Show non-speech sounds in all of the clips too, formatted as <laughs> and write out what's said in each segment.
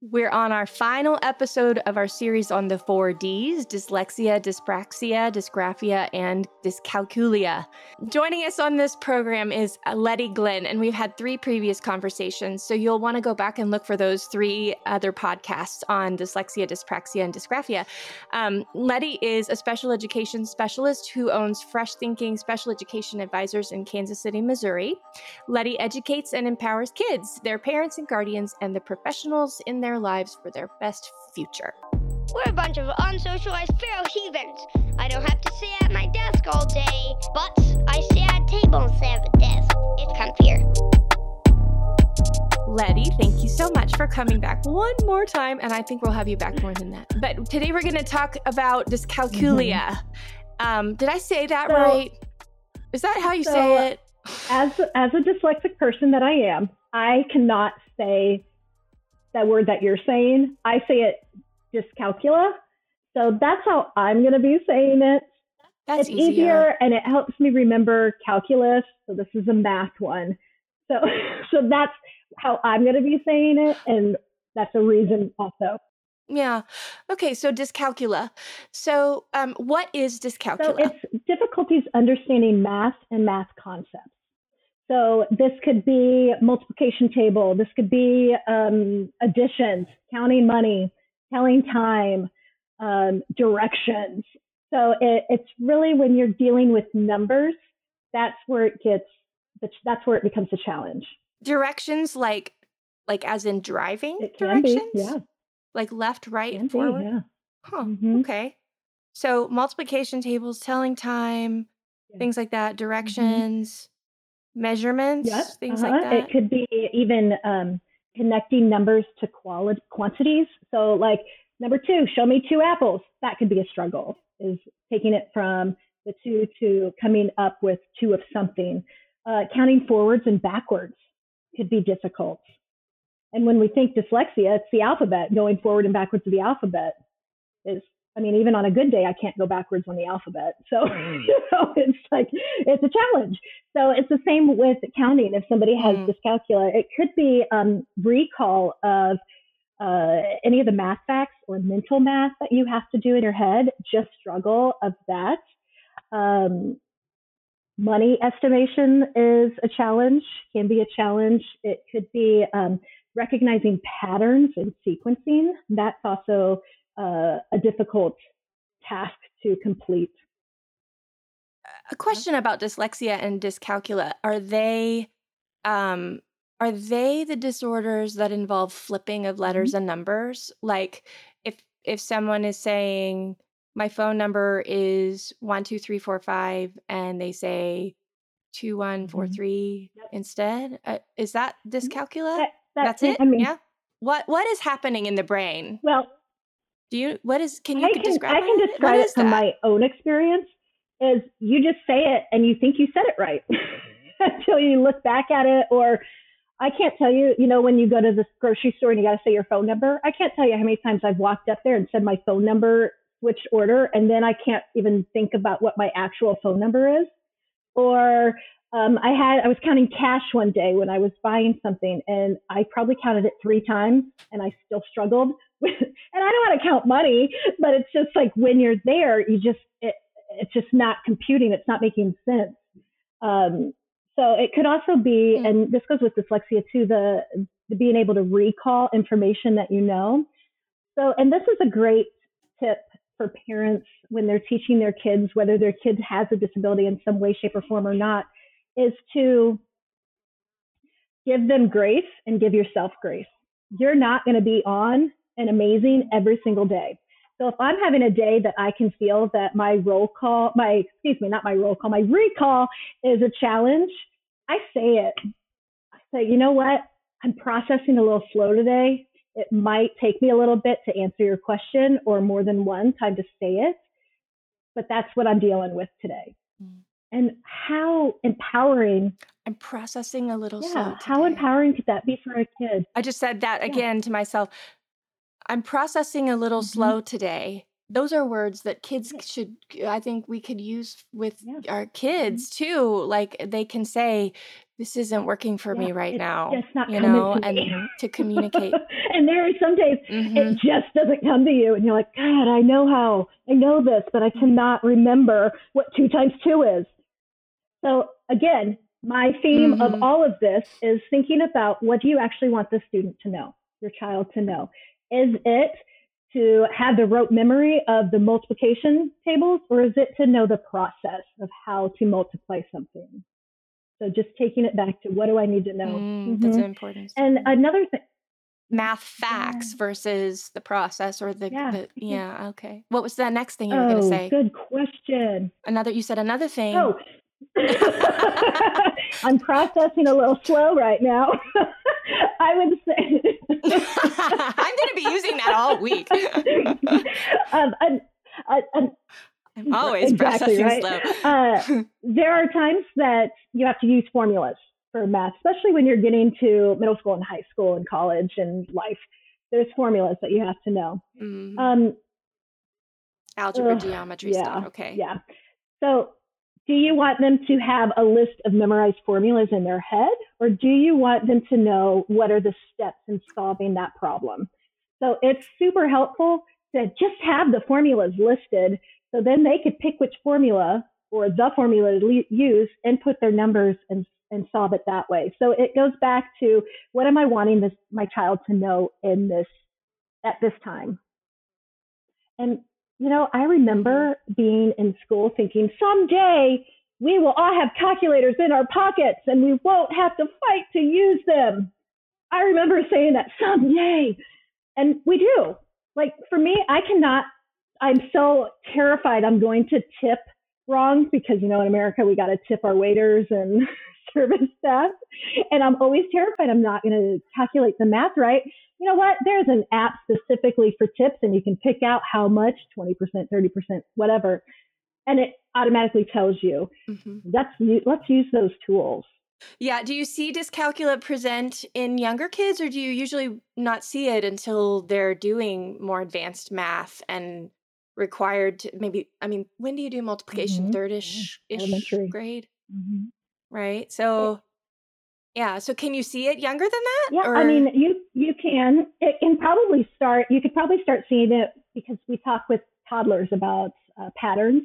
We're on our final episode of our series on the four Ds dyslexia, dyspraxia, dysgraphia, and dyscalculia. Joining us on this program is Leddy Glenn, and we've had three previous conversations. So you'll want to go back and look for those three other podcasts on dyslexia, dyspraxia, and dysgraphia. Um, Leddy is a special education specialist who owns Fresh Thinking Special Education Advisors in Kansas City, Missouri. Leddy educates and empowers kids, their parents and guardians, and the professionals in their their lives for their best future. We're a bunch of unsocialized feral heathens. I don't have to sit at my desk all day, but I sit at a table instead of a desk. It's comfier. Leddy, thank you so much for coming back one more time, and I think we'll have you back more than that. But today we're going to talk about dyscalculia. Mm-hmm. Um, did I say that so, right? Is that how you so say it? As as a dyslexic person that I am, I cannot say that word that you're saying. I say it dyscalculia. So that's how I'm going to be saying it. That's it's easier. easier and it helps me remember calculus. So this is a math one. So <laughs> so that's how I'm going to be saying it and that's a reason also. Yeah. Okay. So dyscalculia. So, um, what is dyscalculia? So it's difficulties understanding math and math concepts. So this could be multiplication table. This could be um, additions, counting money, telling time, um, directions. So it, it's really when you're dealing with numbers, that's where it gets, that's where it becomes a challenge. Directions like, like as in driving it directions? Be, yeah. Like left, right, and forward? Be, yeah. Huh. Mm-hmm. Okay. So multiplication tables, telling time, yeah. things like that, mm-hmm. Measurements, yep. things uh-huh. like that? It could be even um, connecting numbers to quality quantities. So, like number two, show me two apples. That could be a struggle. Is taking it from the two to coming up with two of something. Uh, counting forwards and backwards could be difficult. And when we think dyslexia, it's the alphabet. Going forward and backwards of the alphabet is I mean, even on a good day, I can't go backwards on the alphabet. So, <laughs> mm. you know, it's like, it's a challenge. So it's the same with counting. If somebody has mm. dyscalculia, it could be um, recall of uh, any of the math facts or mental math that you have to do in your head, just struggle of that. Um, money estimation is a challenge, can be a challenge. It could be um, recognizing patterns and sequencing. That's also uh, a difficult task to complete. A question about dyslexia and dyscalculia: Are they um, are they the disorders that involve flipping of letters mm-hmm. and numbers? Like if if someone is saying my phone number is one two three four five, and they say two one four mm-hmm. three mm-hmm. instead, uh, is that dyscalculia? That, that's, that's it. I mean, yeah. What what is happening in the brain? Well, do you? What is? Can you I can, describe? I can describe it from my own experience. Is you just say it and you think you said it right <laughs> until you look back at it, or I can't tell you. You know, when you go to the grocery store and you got to say your phone number, I can't tell you how many times I've walked up there and said my phone number, switched order, and then I can't even think about what my actual phone number is. Or um, I had I was counting cash one day when I was buying something, and I probably counted it three times, and I still struggled <laughs> With, and I know how to count money, but it's just like when you're there, you just it, it's just not computing. It's not making sense. Um, so it could also be, mm-hmm. and this goes with dyslexia too, the, the being able to recall information that you know. So, and this is a great tip for parents when they're teaching their kids, whether their kid has a disability in some way, shape, or form or not, is to give them grace and give yourself grace. You're not going to be on and amazing every single day. So if I'm having a day that I can feel that my roll call, my, excuse me, not my roll call, my recall is a challenge, I say it. I say, you know what? I'm processing a little slow today. It might take me a little bit to answer your question or more than one time to say it, but that's what I'm dealing with today. Mm. And how empowering. I'm processing a little yeah, slow. How empowering could that be for a kid? I just said that again to myself. I'm processing a little mm-hmm. slow today. those are words that kids should i think we could use with Yeah. our kids too like they can say this isn't working for Yeah, me right it's now just not you know to and me. <laughs> to communicate and there are some days Mhm. it just doesn't come to you, and you're like, God, I know how, I know this, but I cannot remember what two times two is. So again, my theme Mhm. of all of this is thinking about what do you actually want the student to know, your child to know. Is it to have the rote memory of the multiplication tables, or is it to know the process of how to multiply something? So just taking it back to what do I need to know? Mm, that's Mhm. an important And another thing, math facts versus the process or the, Yeah. the yeah okay what was that next thing you were going to oh, say good question. another you said another thing Oh, <laughs> I'm processing a little slow right now. <laughs> I would say. <laughs> i'm going to be using that all week um, an- an- i'm always exactly processing right. slow Uh, there are times that you have to use formulas for math, especially when you're getting to middle school and high school and college and life. There's formulas that you have to know. Mhm. Um, algebra ugh, geometry yeah, stuff okay Yeah. So, do you want them to have a list of memorized formulas in their head, or do you want them to know what are the steps in solving that problem? So, it's super helpful to just have the formulas listed so then they could pick which formula or the formula to use and put their numbers and, and solve it that way. So, it goes back to what am I wanting this my child to know in this at this time? And you know, I remember mm-hmm. being in school thinking someday we will all have calculators in our pockets and we won't have to fight to use them. I remember saying that someday. And we do. Like for me, I cannot, I'm so terrified I'm going to tip wrong because, you know, in America, we got to tip our waiters and <laughs> service staff. And I'm always terrified I'm not going to calculate the math right you know what? There's an app specifically for tips, and you can pick out how much 20%, 30%, whatever. And it automatically tells you. Mhm. That's, let's use those tools. yeah do you see dyscalculia present in younger kids or do you usually not see it until they're doing more advanced math and required to maybe i mean when do you do multiplication Mhm. third-ish ish Elementary. grade right so yeah so can you see it younger than that Yeah, I mean, you you can. It can probably start. You could probably start seeing it because we talk with toddlers about uh, patterns,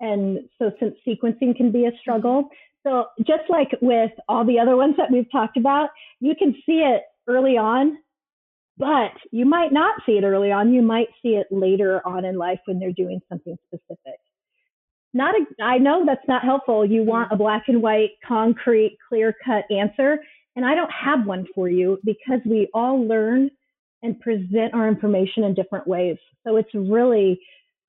and so since sequencing can be a struggle, so just like with all the other ones that we've talked about, you can see it early on, but you might not see it early on. You might see it later on in life when they're doing something specific. Not a, I know that's not helpful. You want a black and white, concrete, clear cut answer. And I don't have one for you because we all learn and present our information in different ways. So it's really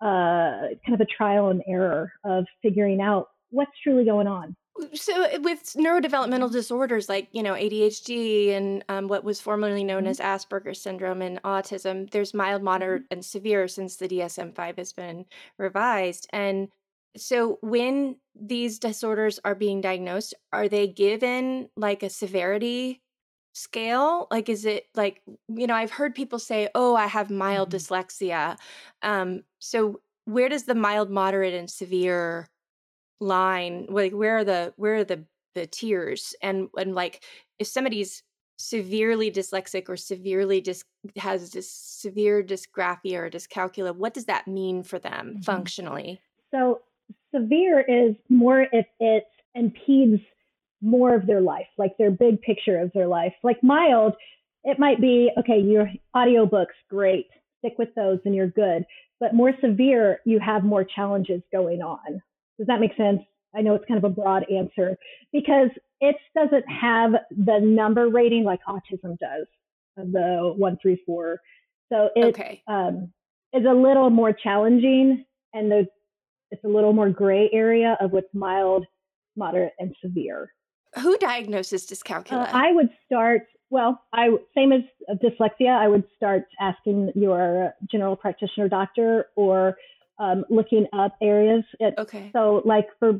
uh, kind of a trial and error of figuring out what's truly going on. So uh, with neurodevelopmental disorders like you know adhd and um, what was formerly known Mhm. as asperger's syndrome and autism there's mild moderate and severe since the dsm-5 has been revised and so when these disorders are being diagnosed are they given like a severity scale like is it like you know i've heard people say oh i have mild Mhm. dyslexia um so where does the mild moderate and severe line like where are the where are the the tiers and and like if somebody's severely dyslexic or severely dis has this severe dysgraphia or dyscalculia what does that mean for them Mhm. functionally So severe is more if it impedes more of their life, like their big picture of their life. Like mild, it might be, okay, your audiobooks, great. Stick with those and you're good. But more severe, you have more challenges going on. Does that make sense? I know it's kind of a broad answer because it doesn't have the number rating like autism does, the one, three, four. So it okay um, is a little more challenging and the it's a little more gray area of what's mild, moderate, and severe. who diagnoses Uh, dyscalculia I would start well. I same as dyslexia. I would start asking your general practitioner doctor or um, looking up areas. It, okay So, like for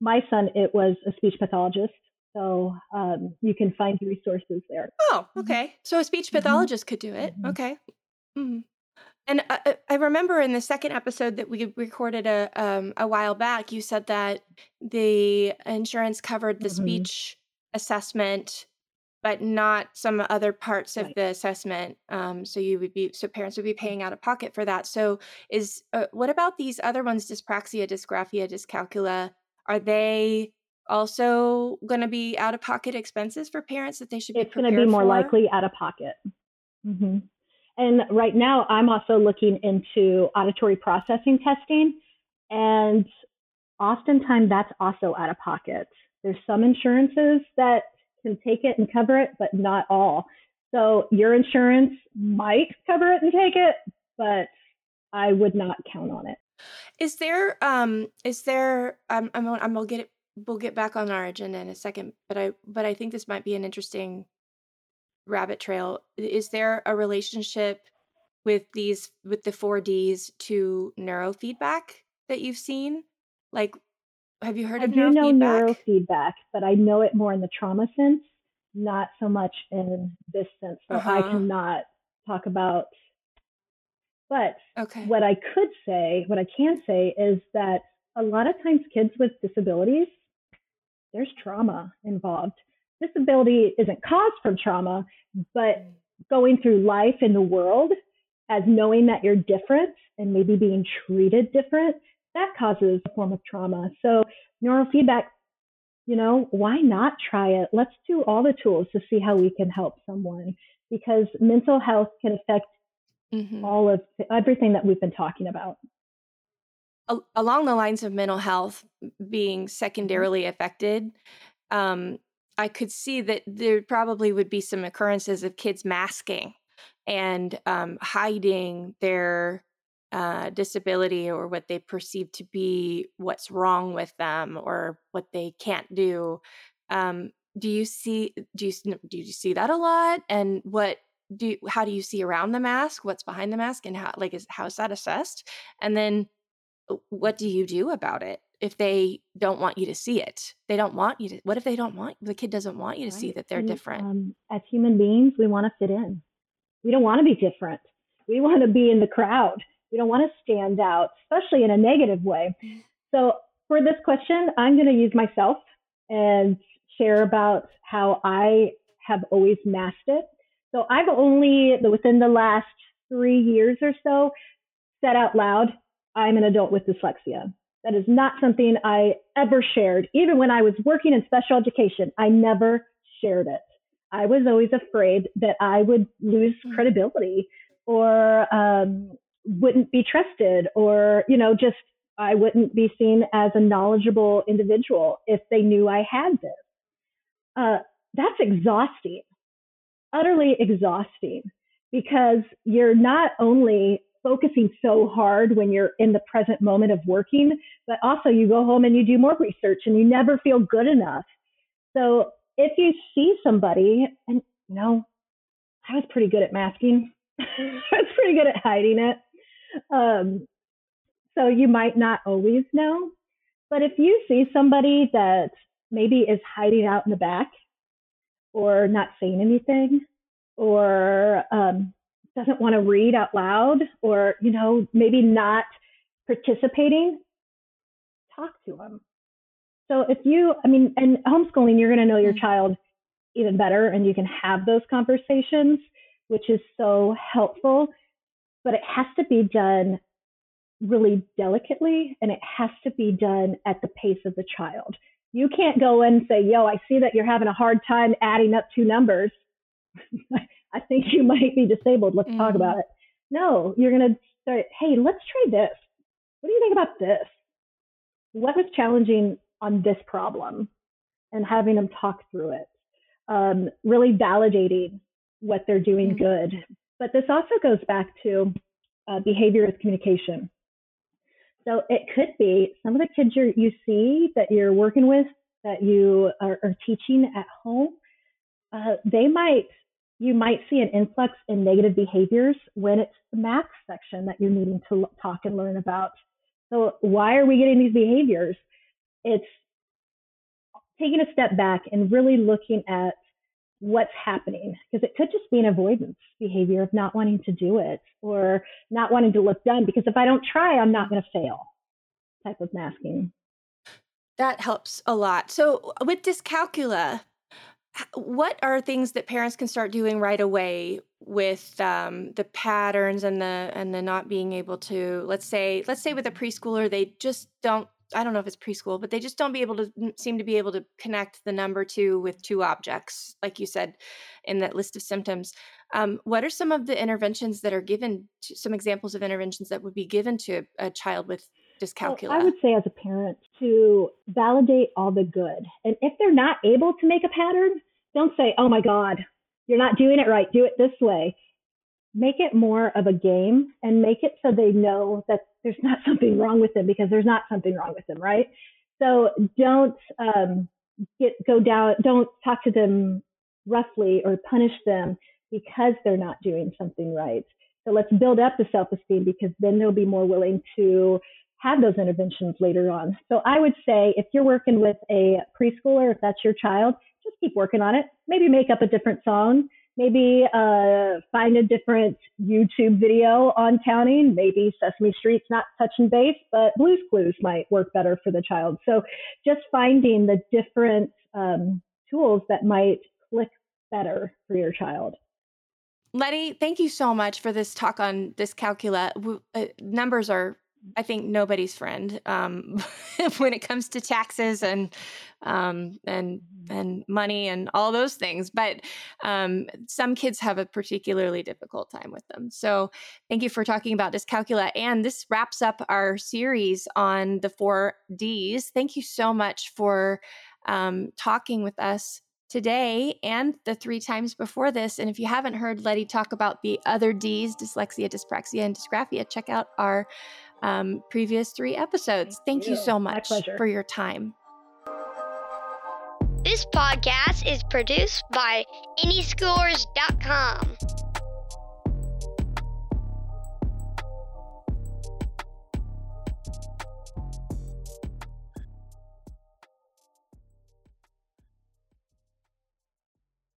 my son, it was a speech pathologist. So um, you can find resources there. oh okay so a speech Mhm. pathologist could do it Mhm. okay Mhm. And uh, uh, I remember in the second episode that we recorded a um, a while back, you said that the insurance covered the mm-hmm. speech assessment, but not some other parts of right. the assessment. Um, so you would be so parents would be paying out of pocket for that. So is uh, what about these other ones? Dyspraxia, dysgraphia, dyscalculia. Are they also going to be out of pocket expenses for parents that they should be? It's going to be more for? likely out of pocket. Mm-hmm. And right now, I'm also looking into auditory processing testing, and oftentimes that's also out of pocket. There's some insurances that can take it and cover it, but not all. So your insurance might cover it and take it, but I would not count on it. Is there um is there um I'm I'm gonna get it we'll get back on our agenda in a second, but I but I think this might be an interesting rabbit trail is there a relationship with these with the 4ds to neurofeedback that you've seen like have you heard I of do neurofeedback? know neurofeedback but i know it more in the trauma sense not so much in this sense so uh-huh. i cannot talk about but okay. what i could say what i can say is that a lot of times kids with disabilities there's trauma involved disability isn't caused from trauma, but mm. going through life in the world as knowing that you're different and maybe being treated different, that causes a form of trauma. So, neurofeedback, you know, why not try it? Let's do all the tools to see how we can help someone because mental health can affect mm-hmm. all of everything that we've been talking about. Along the lines of mental health being mm-hmm. secondarily affected, um, I could see that there probably would be some occurrences of kids masking and um, hiding their uh, disability or what they perceive to be what's wrong with them or what they can't do. Um, do you see do you do you see that a lot? And what do you, how do you see around the mask? What's behind the mask, and how like is how is that assessed? And then what do you do about it? if they don't want you to see it they don't want you to what if they don't want the kid doesn't want you to right. see that they're and, different um, as human beings we want to fit in we don't want to be different we want to be in the crowd we don't want to stand out especially in a negative way mm. so for this question i'm going to use myself and share about how i have always masked it so i've only within the last three years or so said out loud i'm an adult with dyslexia that is not something I ever shared. Even when I was working in special education, I never shared it. I was always afraid that I would lose hmm. credibility or um, wouldn't be trusted or, you know, just I wouldn't be seen as a knowledgeable individual if they knew I had this. Uh, that's exhausting, utterly exhausting, because you're not only focusing so hard when you're in the present moment of working, but also you go home and you do more research and you never feel good enough. So if you see somebody, and you know, I was pretty good at masking, <laughs> I was pretty good at hiding it. Um, so you might not always know, but if you see somebody that maybe is hiding out in the back or not saying anything or um, doesn't want to read out loud or, you know, maybe not participating, talk to them. So if you, I mean, and homeschooling, you're going to know your mm-hmm. child even better and you can have those conversations, which is so helpful. But it has to be done really delicately and it has to be done at the pace of the child. You can't go in and say, yo, I see that you're having a hard time adding up two numbers. <laughs> I think you might be disabled. Let's mm-hmm. talk about it. No, you're going to start, hey, let's try this. What do you think about this? What was challenging on this problem? And having them talk through it. Um, really validating what they're doing mm-hmm. good. But this also goes back to uh, behavior as communication. So it could be some of the kids you see that you're working with, that you are, are teaching at home, uh, they might you might see an influx in negative behaviors when it's the math section that you're needing to talk and learn about. So, why are we getting these behaviors? It's taking a step back and really looking at what's happening because it could just be an avoidance behavior of not wanting to do it or not wanting to look dumb because if I don't try, I'm not going to fail type of masking. That helps a lot. So, with dyscalculia, what are things that parents can start doing right away with um, the patterns and the and the not being able to let's say let's say with a preschooler they just don't I don't know if it's preschool, but they just don't be able to seem to be able to connect the number two with two objects, like you said in that list of symptoms. Um, what are some of the interventions that are given? To, some examples of interventions that would be given to a, child with dyscalculia? Well, I would say, as a parent, to validate all the good, and if they're not able to make a pattern, don't say, "Oh my God, you're not doing it right. Do it this way." make it more of a game and make it so they know that there's not something wrong with them because there's not something wrong with them, right? So don't um, get go down. Don't talk to them roughly or punish them because they're not doing something right. So let's build up the self-esteem because then they'll be more willing to have those interventions later on. So I would say if you're working with a preschooler, if that's your child, just keep working on it. Maybe make up a different song maybe uh, find a different YouTube video on counting. Maybe Sesame Street's not touching base, but Blue's Clues might work better for the child. So just finding the different um, tools that might click better for your child. Leddy, thank you so much for this talk on dyscalculia. Uh, numbers are I think nobody's friend um, <laughs> when it comes to taxes and um, and and money and all those things. But um, some kids have a particularly difficult time with them. So thank you for talking about dyscalculia. And this wraps up our series on the four Ds. Thank you so much for um, talking with us today and the three times before this. And if you haven't heard Leddy talk about the other Ds, dyslexia, dyspraxia, and dysgraphia, check out our um, previous three episodes. Thank, Thank you. you so much for your time. This podcast is produced by AnySchoolers.com.